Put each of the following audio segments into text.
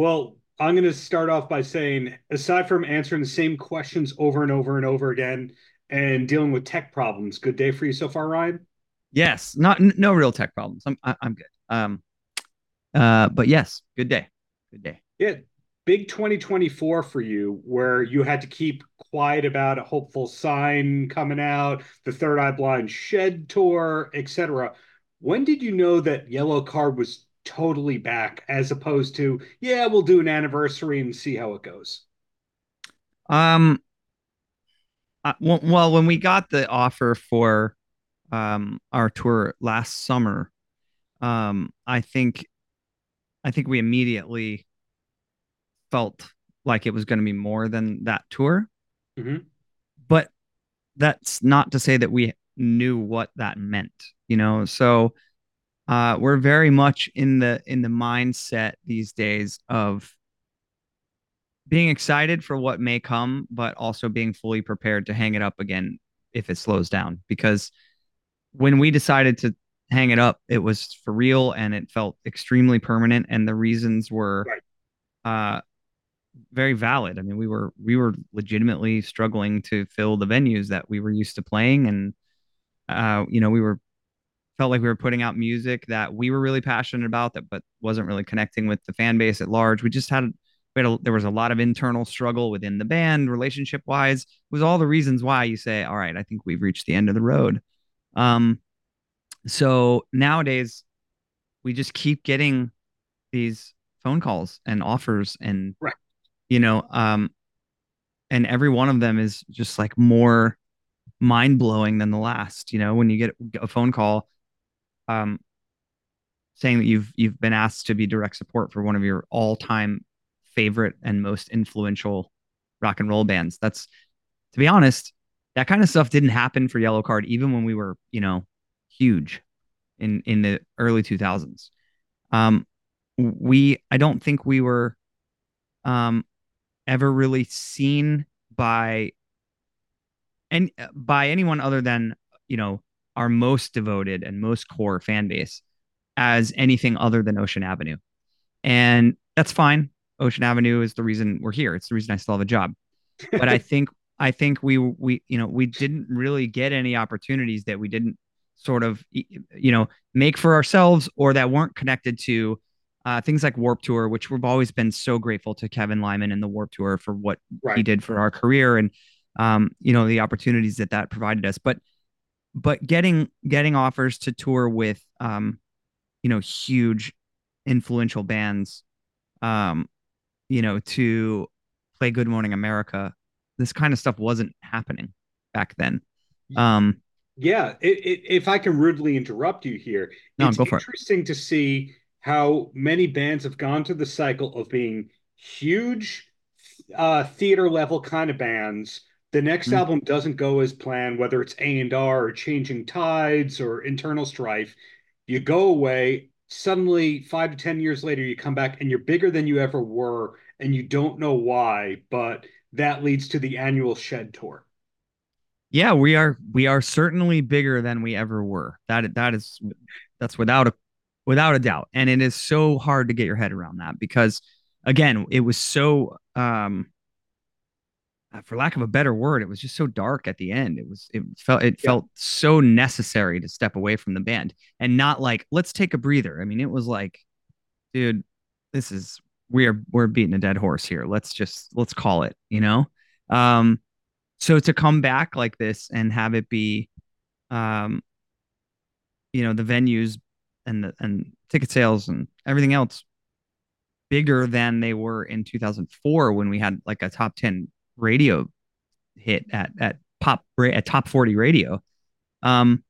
Well, I'm going to start off by saying, aside from answering the same questions over and over and over again and dealing with tech problems, good day for you so far, Ryan? Yes, not n- no real tech problems. I'm I, I'm good. Um, uh, but yes, good day, good day. Yeah, big 2024 for you, where you had to keep quiet about a hopeful sign coming out, the Third Eye Blind Shed tour, etc. When did you know that Yellowcard was totally back, as opposed to, yeah, we'll do an anniversary and see how it goes? Um, uh, well, when we got the offer for um our tour last summer, um, I think I think we immediately felt like it was going to be more than that tour. hmm But that's not to say that we knew what that meant, you know. So uh, we're very much in the in the mindset these days of being excited for what may come, but also being fully prepared to hang it up again if it slows down. Because when we decided to hang it up, it was for real and it felt extremely permanent, and the reasons were uh, very valid. I mean, we were we were legitimately struggling to fill the venues that we were used to playing, and uh, you know, we were felt like we were putting out music that we were really passionate about that but wasn't really connecting with the fan base at large. We just had we had a, there was a lot of internal struggle within the band, relationship wise. It was all the reasons why you say, all right, I think we've reached the end of the road. Um, so nowadays we just keep getting these phone calls and offers and Right. you know um and every one of them is just like more mind blowing than the last you know when you get a phone call um saying that you've you've been asked to be direct support for one of your all-time favorite and most influential rock and roll bands. That's to be honest, that kind of stuff didn't happen for Yellowcard even when we were, you know, huge in in the early 2000s. Um we I don't think we were um ever really seen by and by anyone other than, you know, our most devoted and most core fan base as anything other than Ocean Avenue. And that's fine. Ocean Avenue is the reason we're here. It's the reason I still have a job. But I think I think we we you know we didn't really get any opportunities that we didn't sort of you know make for ourselves or that weren't connected to uh, things like Warped Tour, which we've always been so grateful to Kevin Lyman and the Warped Tour for what he did for our career and um, you know the opportunities that that provided us. But but getting getting offers to tour with um, you know huge influential bands um, you know, to play Good Morning America. This kind of stuff wasn't happening back then. Um, Yeah, it, it, if I can rudely interrupt you here, no, it's go for it. interesting to see how many bands have gone through the cycle of being huge uh, theater level kind of bands. The next Mm. album doesn't go as planned, whether it's A&R or Changing Tides or Internal Strife. You go away, suddenly five to 10 years later, you come back and you're bigger than you ever were, and you don't know why, but that leads to the annual Shed tour. Yeah, we are we are certainly bigger than we ever were. That that is that's without a without a doubt. And it is so hard to get your head around that because again, it was so um uh, for lack of a better word, it was just so dark at the end. It was it felt it Yeah. felt so necessary to step away from the band and not like let's take a breather. I mean, it was like, dude, this is we're we're beating a dead horse here. Let's just let's call it, you know? Um so to come back like this and have it be um you know, the venues and the and ticket sales and everything else bigger than they were in 2004 when we had like a top 10 radio hit at at pop at top 40 radio. Um,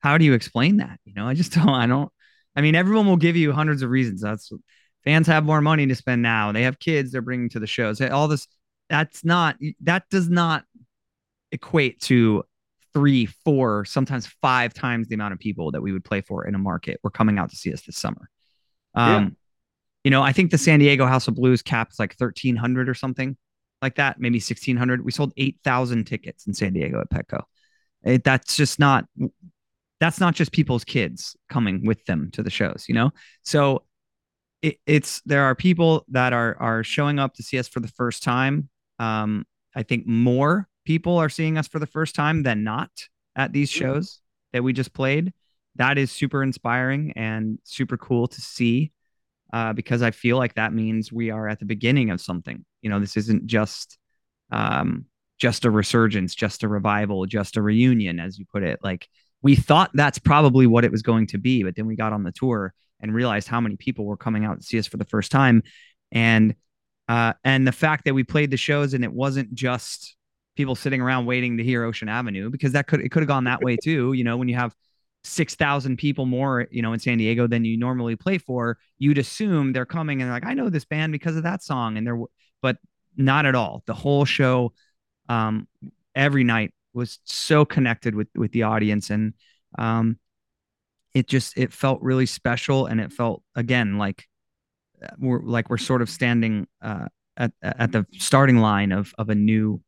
how do you explain that? You know, I just don't. I don't. I mean, everyone will give you hundreds of reasons. That's fans have more money to spend now. They have kids they're bringing to the shows. All this. That's not. That does not equate to three, four, sometimes five times the amount of people that we would play for in a market were coming out to see us this summer. Yeah. Um, you know, I think the San Diego House of Blues cap is like 1300 or something like that, maybe 1600. We sold 8,000 tickets in San Diego at Petco. It, that's just not that's not just people's kids coming with them to the shows, you know? So it, it's there are people that are are showing up to see us for the first time. Um, I think more people are seeing us for the first time than not at these Mhm. shows that we just played. That is super inspiring and super cool to see uh, because I feel like that means we are at the beginning of something. You know, this isn't just um, just a resurgence, just a revival, just a reunion, as you put it. Like we thought that's probably what it was going to be, but then we got on the tour and realized how many people were coming out to see us for the first time, and uh, and the fact that we played the shows and it wasn't just people sitting around waiting to hear Ocean Avenue because that could it could have gone that way too. You know, when you have six thousand people more, you know, in San Diego than you normally play for, you'd assume they're coming and like, I know this band because of that song, and they're, but not at all. The whole show, um, every night was so connected with with the audience, and um, it just it felt really special, and it felt again like we're like we're sort of standing uh, at at the starting line of of a new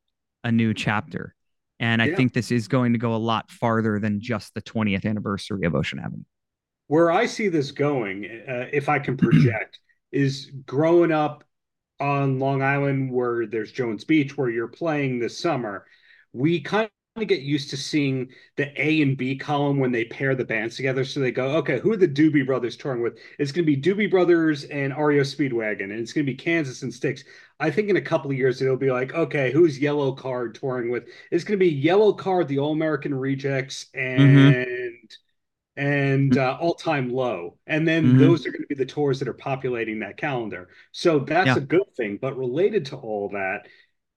a new chapter. And I Yeah. think this is going to go a lot farther than just the 20th anniversary of Ocean Avenue. Where I see this going, uh, if I can project, is growing up on Long Island where there's Jones Beach, where you're playing this summer. We kind of get used to seeing the A and B column when they pair the bands together. So they go, okay, who are the Doobie Brothers touring with? It's going to be Doobie Brothers and REO Speedwagon, and it's going to be Kansas and Styx. I think in a couple of years it'll be like, okay, who's Yellowcard touring with? It's going to be Yellowcard, the All American Rejects, Mm-hmm. and and uh, all time low. And then Mm-hmm. those are going to be the tours that are populating that calendar. So that's Yeah. a good thing. But related to all that,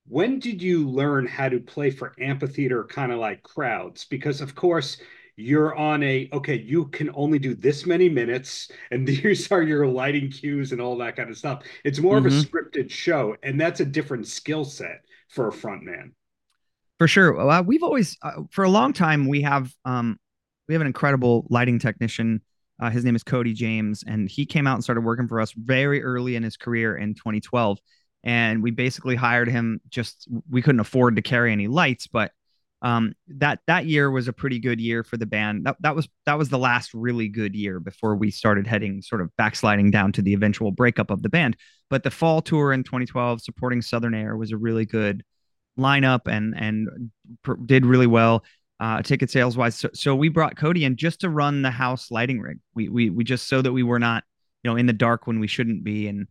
when did you learn how to play for amphitheater kind of like crowds? Because, of course, you're on a okay, you can only do this many minutes, and these are your lighting cues and all that kind of stuff. It's more of a Mm-hmm. scripted show, and that's a different skill set for a front man. For sure. Uh, we've always, uh, for a long time, we have um, we have an incredible lighting technician. Uh, his name is Cody James, and he came out and started working for us very early in his career in 2012. And we basically hired him. Just we couldn't afford to carry any lights, but um, that that year was a pretty good year for the band. That that was that was the last really good year before we started heading sort of backsliding down to the eventual breakup of the band. But the fall tour in 2012, supporting Southern Air, was a really good lineup and and pr- did really well uh, ticket sales wise. So, so we brought Cody in just to run the house lighting rig. We we we just so that we were not you know in the dark when we shouldn't be and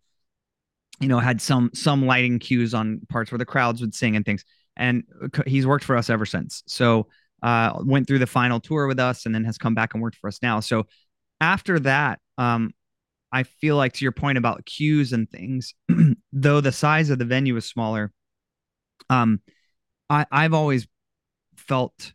you know had some some lighting cues on parts where the crowds would sing and things. And he's worked for us ever since. So uh, went through the final tour with us and then has come back and worked for us now. So after that, um, I feel like to your point about cues and things, though the size of the venue is smaller, um, I, I've always felt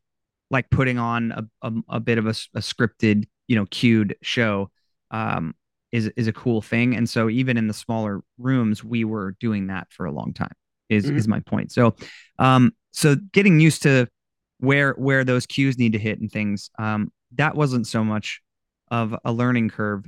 like putting on a, a, a bit of a, a, scripted, you know, cued show um, is is a cool thing. And so even in the smaller rooms, we were doing that for a long time. Is mm-hmm. is my point. So, um, so getting used to where where those cues need to hit and things, um, that wasn't so much of a learning curve.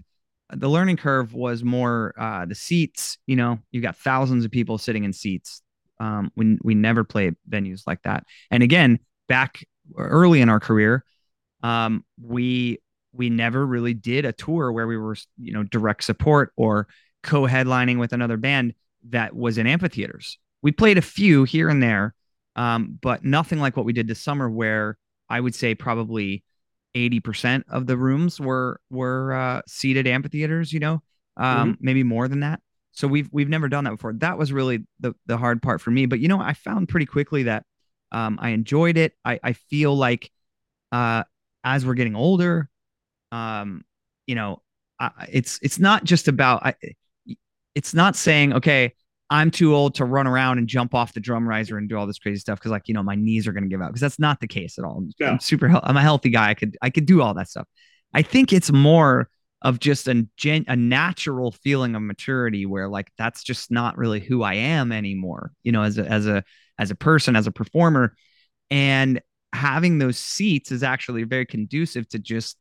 The learning curve was more uh, the seats. You know, you got thousands of people sitting in seats. Um, we we never play venues like that. And again, back early in our career, um, we we never really did a tour where we were you know direct support or co-headlining with another band that was in amphitheaters. We played a few here and there, um, but nothing like what we did this summer, where I would say probably eighty percent of the rooms were were uh, seated amphitheaters. You know, um, mm-hmm. maybe more than that. So we've we've never done that before. That was really the the hard part for me. But you know, I found pretty quickly that um, I enjoyed it. I I feel like uh, as we're getting older, um, you know, I, it's it's not just about. I, it's not saying okay, I'm too old to run around and jump off the drum riser and do all this crazy stuff because like you know my knees are going to give out because that's not the case at all. Yeah. I'm super. I'm a healthy guy. I could I could do all that stuff. I think it's more of just a gen, a natural feeling of maturity where like that's just not really who I am anymore. You know, as a as a as a person, as a performer, and having those seats is actually very conducive to just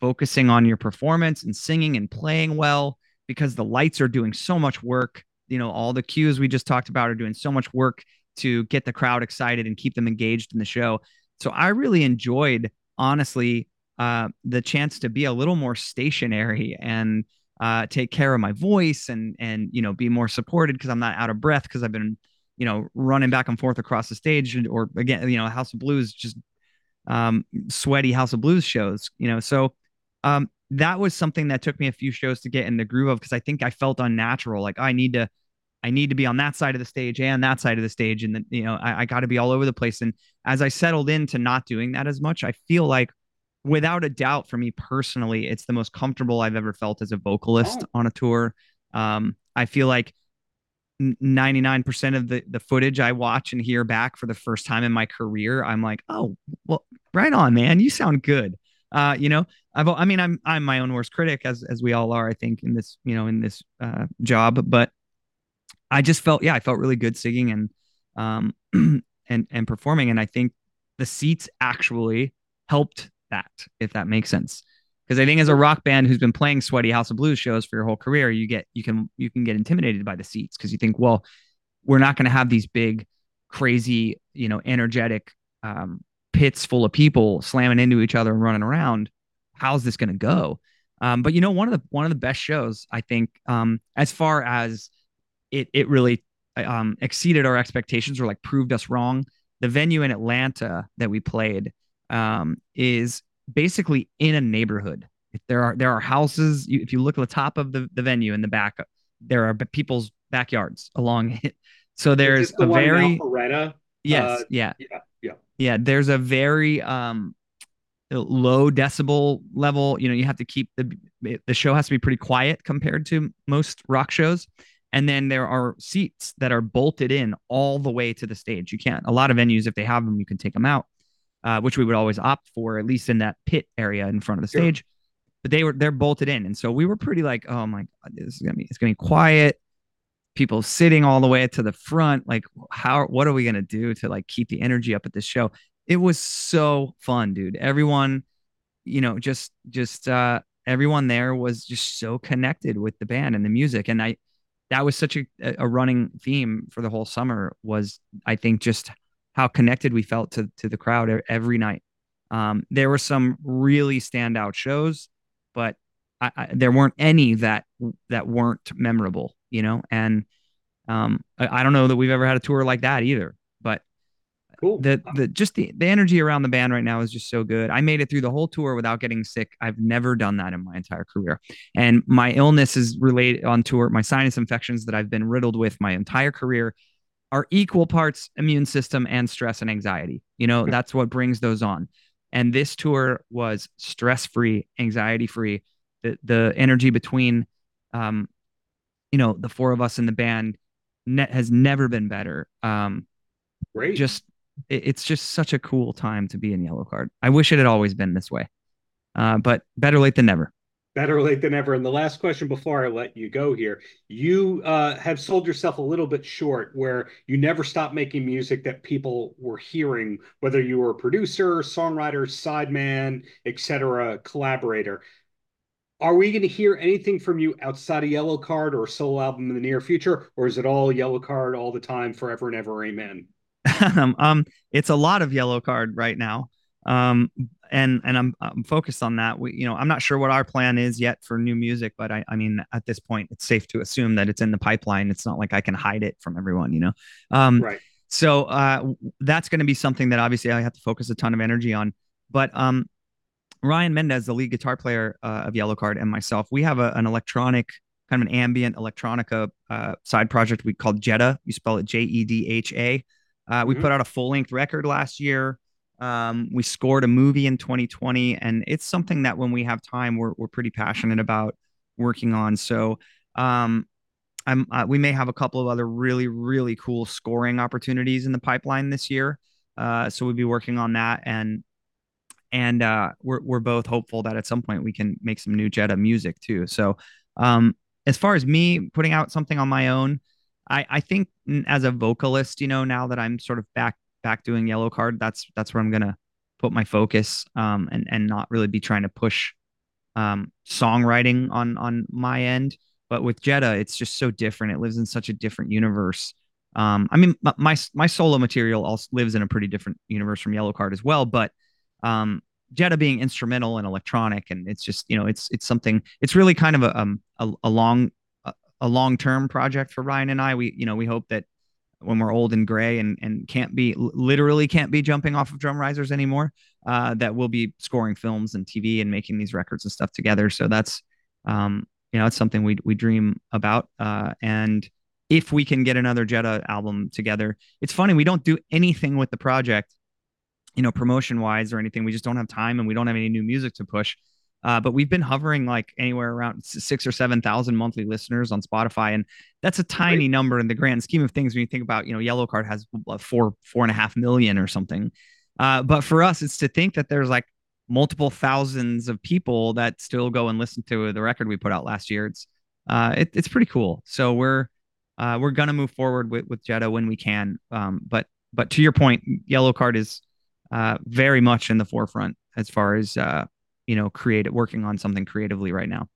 focusing on your performance and singing and playing well because the lights are doing so much work. You know, all the cues we just talked about are doing so much work to get the crowd excited and keep them engaged in the show. So I really enjoyed, honestly, uh, the chance to be a little more stationary and uh, take care of my voice and and you know be more supported because I'm not out of breath because I've been you know running back and forth across the stage or again you know House of Blues just um, sweaty House of Blues shows you know so um, that was something that took me a few shows to get in the groove of because I think I felt unnatural like I need to I need to be on that side of the stage and that side of the stage and then you know I, I got to be all over the place and as I settled into not doing that as much I feel like without a doubt for me personally it's the most comfortable i've ever felt as a vocalist oh. on a tour um, i feel like 99% of the the footage i watch and hear back for the first time in my career i'm like oh well right on man you sound good uh, you know I've, i mean i'm i'm my own worst critic as as we all are i think in this you know in this uh, job but i just felt yeah i felt really good singing and um and and performing and i think the seats actually helped that, if that makes sense. Because I think as a rock band who's been playing sweaty House of Blues shows for your whole career, you get you can you can get intimidated by the seats because you think, well, we're not going to have these big, crazy, you know, energetic um, pits full of people slamming into each other and running around. How's this going to go? Um, but you know, one of the one of the best shows I think, um, as far as it it really um, exceeded our expectations or like proved us wrong. The venue in Atlanta that we played um, is basically in a neighborhood. If there are there are houses. You, if you look at the top of the, the venue in the back, there are people's backyards along it. So there's the a very Alpharetta? yes, uh, yeah, yeah, yeah. There's a very um low decibel level. You know, you have to keep the the show has to be pretty quiet compared to most rock shows. And then there are seats that are bolted in all the way to the stage. You can't. A lot of venues, if they have them, you can take them out uh, which we would always opt for, at least in that pit area in front of the sure. stage. But they were they're bolted in, and so we were pretty like, oh my god, this is gonna be it's gonna be quiet. People sitting all the way to the front, like how what are we gonna do to like keep the energy up at this show? It was so fun, dude. Everyone, you know, just just uh everyone there was just so connected with the band and the music, and I that was such a a running theme for the whole summer was I think just how connected we felt to to the crowd every night. Um, there were some really standout shows, but I, I, there weren't any that that weren't memorable, you know. And um, I, I, don't know that we've ever had a tour like that either. But cool. the the just the the energy around the band right now is just so good. I made it through the whole tour without getting sick. I've never done that in my entire career. And my illness is related on tour. My sinus infections that I've been riddled with my entire career are equal parts immune system and stress and anxiety. You know, that's what brings those on. And this tour was stress free, anxiety free. The the energy between, um, you know, the four of us in the band net has never been better. Um, Great. Just it, it's just such a cool time to be in Yellowcard. I wish it had always been this way, uh, but better late than never better late than ever. And the last question before I let you go here, you uh, have sold yourself a little bit short where you never stopped making music that people were hearing, whether you were a producer, songwriter, sideman, etc., collaborator. Are we going to hear anything from you outside of Yellowcard or a solo album in the near future, or is it all Yellowcard all the time, forever and ever? Amen. um, it's a lot of Yellowcard right now. Um, and and I'm I'm focused on that. We, you know, I'm not sure what our plan is yet for new music, but I I mean, at this point, it's safe to assume that it's in the pipeline. It's not like I can hide it from everyone, you know. Um, right. So uh, that's going to be something that obviously I have to focus a ton of energy on. But um, Ryan Mendez, the lead guitar player uh, of Yellowcard, and myself, we have a, an electronic kind of an ambient electronica uh, side project we called Jedha. You spell it J E D H A. Uh, we mm-hmm. put out a full length record last year. Um, we scored a movie in 2020, and it's something that when we have time, we're we're pretty passionate about working on. So, um, I'm uh, we may have a couple of other really really cool scoring opportunities in the pipeline this year. Uh, so we'll be working on that, and and uh, we're we're both hopeful that at some point we can make some new Jedha music too. So, um, as far as me putting out something on my own, I I think as a vocalist, you know, now that I'm sort of back back doing Yellowcard, that's that's where I'm gonna put my focus um, and and not really be trying to push um, songwriting on on my end. But with Jedha, it's just so different. It lives in such a different universe. Um, I mean, my my solo material also lives in a pretty different universe from Yellowcard as well. But um, Jedha being instrumental and electronic, and it's just you know it's it's something. It's really kind of a um, a, a long a long term project for Ryan and I. We you know we hope that when we're old and gray and and can't be literally can't be jumping off of drum risers anymore, uh, that we'll be scoring films and TV and making these records and stuff together. So that's um, you know it's something we we dream about. Uh, and if we can get another Jedha album together, it's funny we don't do anything with the project, you know, promotion wise or anything. We just don't have time and we don't have any new music to push. Uh, but we've been hovering like anywhere around six or seven thousand monthly listeners on Spotify, and that's a tiny number in the grand scheme of things. When you think about, you know, Yellowcard has four four and a half million or something, uh, but for us, it's to think that there's like multiple thousands of people that still go and listen to the record we put out last year. It's uh, it, it's pretty cool. So we're uh, we're gonna move forward with with Jedha when we can. Um, but but to your point, Yellowcard is uh, very much in the forefront as far as uh, you know, create working on something creatively right now.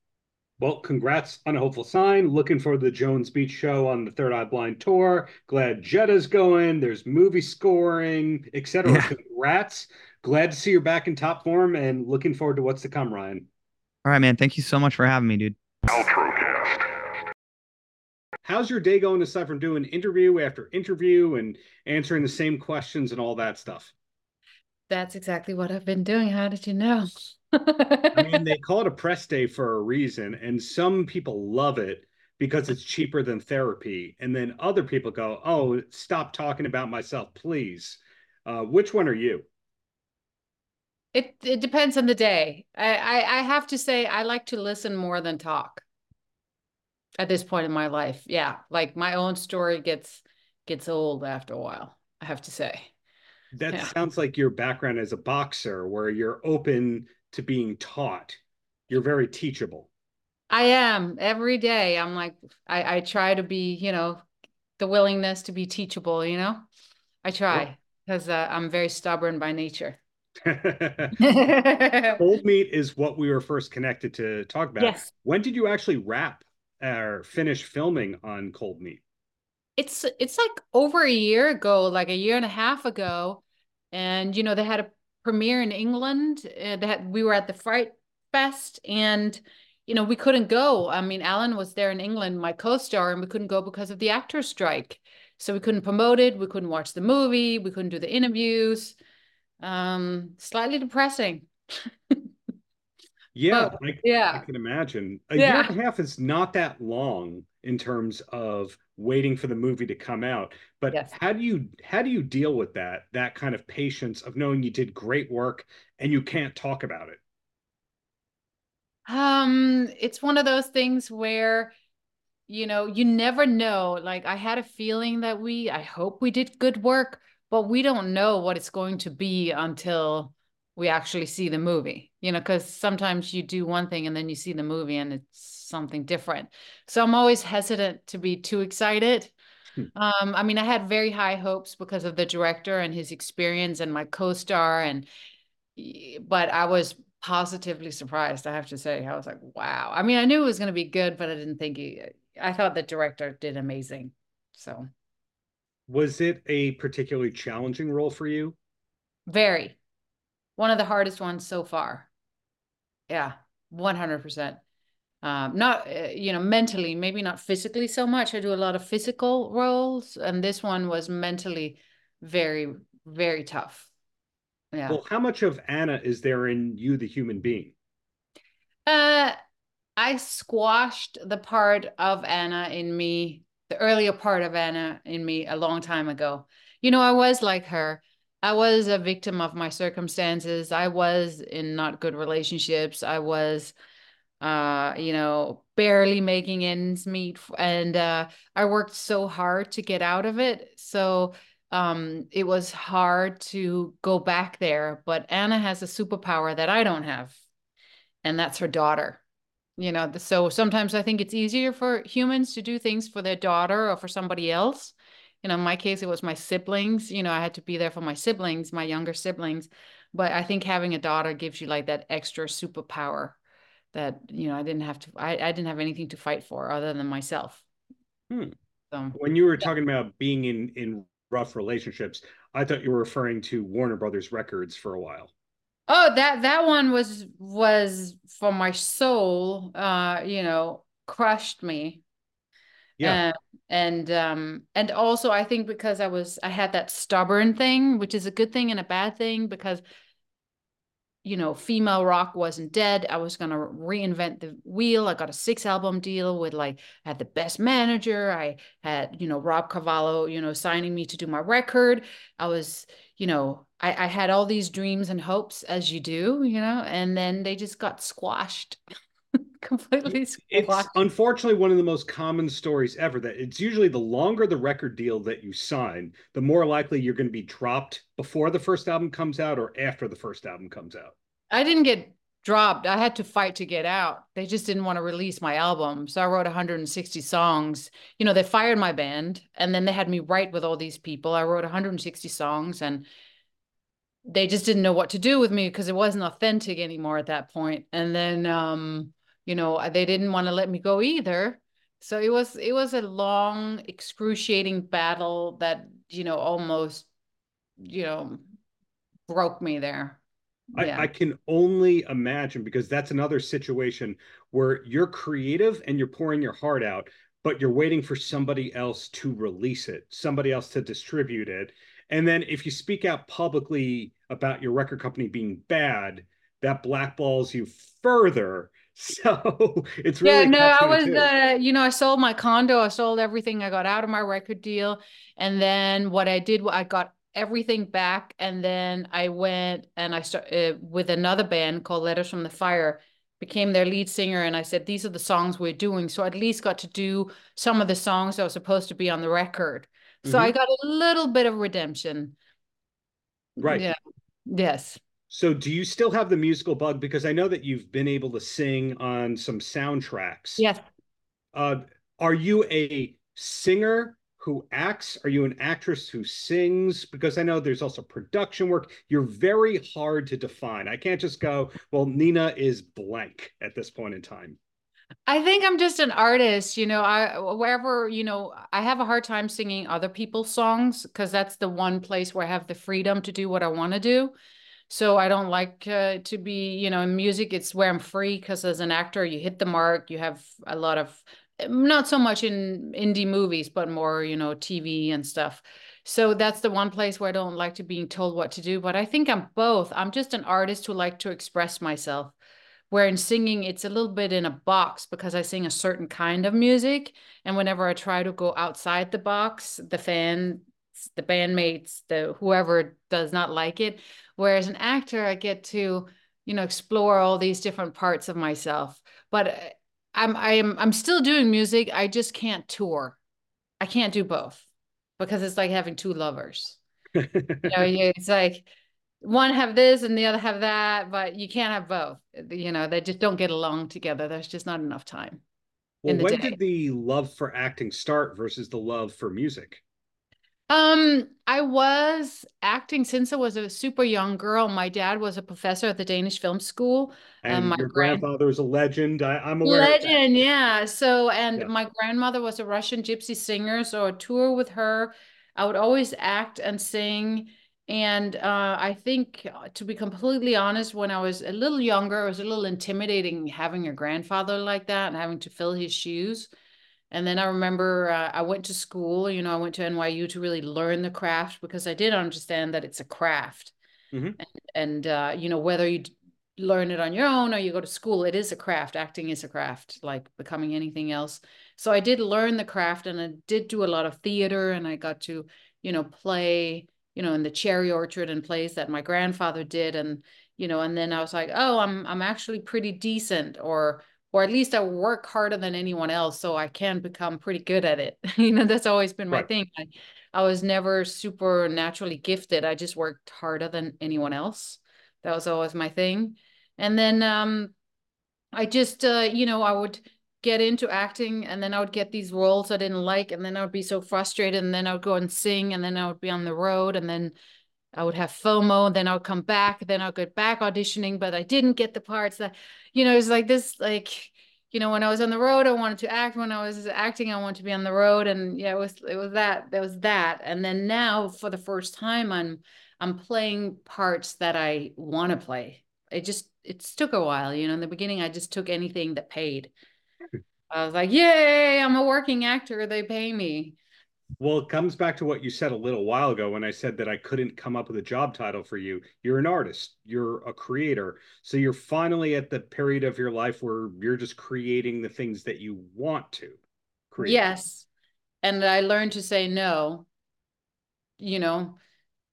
Well, congrats on a hopeful sign. Looking for the Jones Beach show on the Third Eye Blind tour. Glad Jedha's going. There's movie scoring, etc. Yeah. Congrats. Glad to see you're back in top form and looking forward to what's to come, Ryan. All right, man. Thank you so much for having me, dude. Paltrocast. How's your day going aside from doing interview after interview and answering the same questions and all that stuff? That's exactly what I've been doing. How did you know? I mean, they call it a press day for a reason, and some people love it because it's cheaper than therapy. And then other people go, Oh, stop talking about myself, please. Uh, which one are you? It it depends on the day. I, I, I have to say I like to listen more than talk at this point in my life. Yeah. Like my own story gets gets old after a while, I have to say. That yeah. sounds like your background as a boxer where you're open to being taught. You're very teachable. I am every day. I'm like, I, I try to be, you know, the willingness to be teachable, you know, I try because uh, I'm very stubborn by nature. Cold meat is what we were first connected to talk about. Yes. When did you actually wrap or finish filming on Cold Meat? It's it's like over a year ago, like a year and a half ago, and you know they had a premiere in England. Uh, that we were at the Fright Fest, and you know we couldn't go. I mean, Allen was there in England, my co-star, and we couldn't go because of the actors' strike. So we couldn't promote it. We couldn't watch the movie. We couldn't do the interviews. Um, slightly depressing. yeah, but, I, yeah, I can imagine. A yeah. year and a half is not that long in terms of waiting for the movie to come out. But yes. how do you how do you deal with that that kind of patience of knowing you did great work and you can't talk about it? Um it's one of those things where you know you never know. Like i had a feeling that we i hope we did good work but we don't know what it's going to be until we actually see the movie you know because sometimes you do one thing and then you see the movie and it's something different. So I'm always hesitant to be too excited. Hmm. Um, I mean, I had very high hopes because of the director and his experience and my co-star, and but I was positively surprised. I have to say, I was like, wow. I mean, I knew it was going to be good, but I didn't think he. I thought the director did amazing. So, was it a particularly challenging role for you? Very, one of the hardest ones so far. Yeah, one hundred percent um, not uh, you know mentally maybe not physically so much. I do a lot of physical roles and this one was mentally very very tough. Yeah. Well how much of anna is there in you the human being? Uh i squashed the part of anna in me the earlier part of anna in me a long time ago. You know i was like her. I was a victim of my circumstances. I was in not good relationships. I was uh you know barely making ends meet and uh i worked so hard to get out of it. So um it was hard to go back there but anna has a superpower that i don't have and that's her daughter. You know so sometimes i think it's easier for humans to do things for their daughter or for somebody else. You know in my case it was my siblings. You know i had to be there for my siblings my younger siblings. But i think having a daughter gives you like that extra superpower that you know I didn't have to I, I didn't have anything to fight for other than myself. Hmm. So, when you were yeah. talking about being in in rough relationships, I thought you were referring to Warner Brothers Records for a while. Oh, that that one was was for my soul, uh, you know, crushed me. Yeah. Uh, and um and also I think because I was I had that stubborn thing, which is a good thing and a bad thing because you know, female rock wasn't dead. I was going to reinvent the wheel. I got a six album deal with like, I had the best manager. I had, you know, Rob Cavallo, you know, signing me to do my record. I was, you know, I, I had all these dreams and hopes as you do, you know, and then they just got squashed. completely. It's unfortunately one of the most common stories ever that it's usually the longer the record deal that you sign, the more likely you're going to be dropped before the first album comes out or after the first album comes out. I didn't get dropped. I had to fight to get out. They just didn't want to release my album. So I wrote 160 songs. You know, they fired my band and then they had me write with all these people. I wrote 160 songs and they just didn't know what to do with me because it wasn't authentic anymore at that point. And then um, you know, uh, they didn't want to let me go either. So it was it was a long, excruciating battle that, you know, almost, you know, broke me there. Yeah. I, I, can only imagine because that's another situation where you're creative and you're pouring your heart out, but you're waiting for somebody else to release it, somebody else to distribute it. And then if you speak out publicly about your record company being bad, that blackballs you further. So it's really yeah. No, I was, uh, you know, I sold my condo, I sold everything, I got out of my record deal, and then what I did, I got everything back and then I went and I started uh, with another band called Letters from the Fire became their lead singer and I said these are the songs we're doing. So I at least got to do some of the songs that were supposed to be on the record. So mm-hmm. I got a little bit of redemption. Right. Yeah. Yes so do you still have the musical bug because I know that you've been able to sing on some soundtracks yes uh, are you a singer who acts? Are you an actress who sings? Because I know there's also production work. You're very hard to define. I can't just go, well, Nina is blank at this point in time. I think I'm just an artist, you know, I wherever, you know, I have a hard time singing other people's songs because that's the one place where I have the freedom to do what I want to do. So I don't like uh, to be, you know, in music, it's where I'm free because as an actor, you hit the mark, you have a lot of not so much in indie movies, but more, you know, TV and stuff. So that's the one place where I don't like to being told what to do. But I think I'm both. I'm just an artist who like to express myself. Where in singing, it's a little bit in a box because I sing a certain kind of music. And whenever I try to go outside the box, the fan, the bandmates, the whoever does not like it. Whereas an actor, I get to, you know, explore all these different parts of myself. But uh, I'm I'm I'm still doing music. I just can't tour. I can't do both because it's like having two lovers. you know, it's like one have this and the other have that, but you can't have both. You know, they just don't get along together. There's just not enough time. Well, when day. did the love for acting start versus the love for music? Um, I was acting since I was a super young girl. My dad was a professor at the Danish Film School. And my your grand- grandfather was a legend. I, am aware. Legend, yeah. So, and yeah. my grandmother was a Russian gypsy singer. So, a tour with her, I would always act and sing. And uh, I think, uh, to be completely honest, when I was a little younger, it was a little intimidating having a grandfather like that and having to fill his shoes. And then I remember uh, I went to school, you know, I went to NYU to really learn the craft because I did understand that it's a craft. Mm-hmm. And, and uh, you know, whether you learn it on your own or you go to school, it is a craft. Acting is a craft, like becoming anything else. So I did learn the craft and I did do a lot of theater and I got to, you know, play, you know, in the cherry orchard and plays that my grandfather did. And, you know, and then I was like, oh, I'm I'm actually pretty decent or or at least I work harder than anyone else, so I can become pretty good at it. you know, that's always been my right. thing. I, I was never super naturally gifted. I just worked harder than anyone else. That was always my thing. And then um, I just, uh, you know, I would get into acting and then I would get these roles I didn't like and then I would be so frustrated and then I would go and sing and then I would be on the road and then I would have FOMO, then I would come back, then I'll get back auditioning, but I didn't get the parts that, you know, it's like this, like, you know, when I was on the road, I wanted to act. When I was acting, I wanted to be on the road. And yeah, it was, it was that, there was that. And then now for the first time, I'm, I'm playing parts that I want to play. It just it took a while, you know. In the beginning, I just took anything that paid. I was like, "Yay! I'm a working actor. They pay me." Well, it comes back to what you said a little while ago when I said that I couldn't come up with a job title for you. You're an artist, you're a creator. So you're finally at the period of your life where you're just creating the things that you want to create. Yes. And I learned to say no, you know,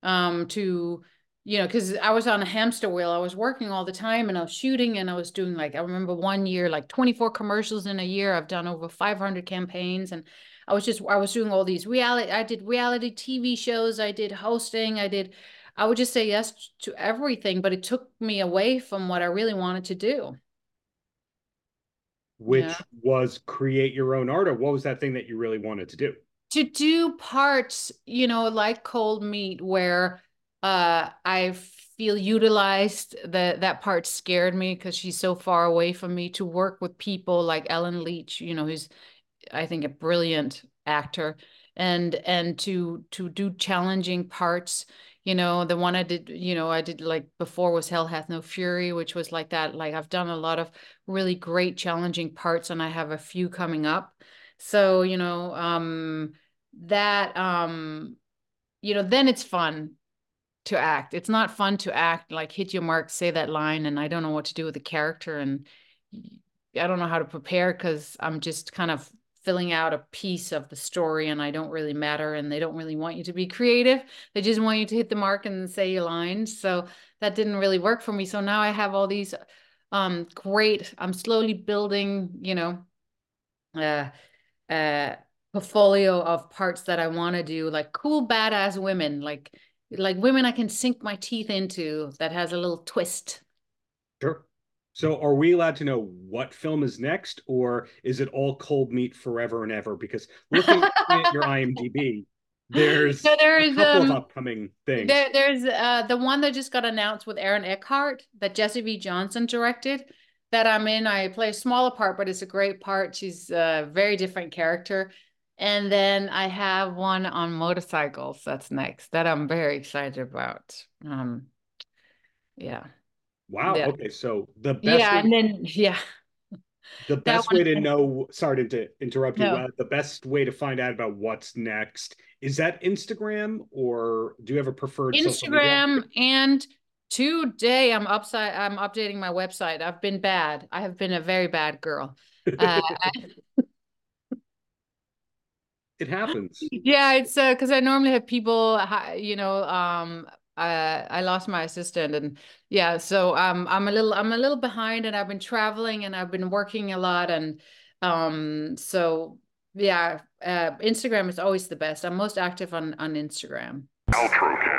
um, to you know, because I was on a hamster wheel. I was working all the time and I was shooting and I was doing like, I remember one year, like 24 commercials in a year. I've done over 500 campaigns and I was just, I was doing all these reality, I did reality TV shows, I did hosting, I did, I would just say yes to everything, but it took me away from what I really wanted to do. Which yeah. was create your own art, or what was that thing that you really wanted to do? To do parts, you know, like cold meat, where uh, I feel utilized. That that part scared me because she's so far away from me. To work with people like Allen Leech, you know, who's I think a brilliant actor, and and to to do challenging parts. You know, the one I did, you know, I did like before was Hell Hath No Fury, which was like that. Like I've done a lot of really great challenging parts, and I have a few coming up. So you know, um, that um, you know, then it's fun to act. It's not fun to act like hit your mark, say that line, and I don't know what to do with the character, and I don't know how to prepare because I'm just kind of filling out a piece of the story, and I don't really matter, and they don't really want you to be creative. They just want you to hit the mark and say your lines. So that didn't really work for me. So now I have all these um great. I'm slowly building, you know, uh, uh portfolio of parts that I want to do, like cool badass women, like like women I can sink my teeth into that has a little twist. Sure. So are we allowed to know what film is next, or is it all cold meat forever and ever? Because looking at your IMDb, there's so there's a couple um, of upcoming things. There, there's uh, the one that just got announced with Aaron Eckhart that Jesse V. Johnson directed. That I'm in. I play a smaller part, but it's a great part. She's a very different character. And then I have one on motorcycles that's next that I'm very excited about. Um, yeah. Wow. Yeah. Okay. So the best. Yeah. Way, and then, yeah. The best way to know, sorry to interrupt you, no. uh, the best way to find out about what's next is that Instagram or do you have a preferred Instagram and today I'm upside, I'm updating my website. I've been bad. I have been a very bad girl. Uh, it happens. Yeah, it's uh because I normally have people, you know, um, I I lost my assistant and yeah, so um, I'm a little I'm a little behind and I've been traveling and I've been working a lot and um, so yeah, uh, Instagram is always the best. I'm most active on on Instagram. Paltrocast.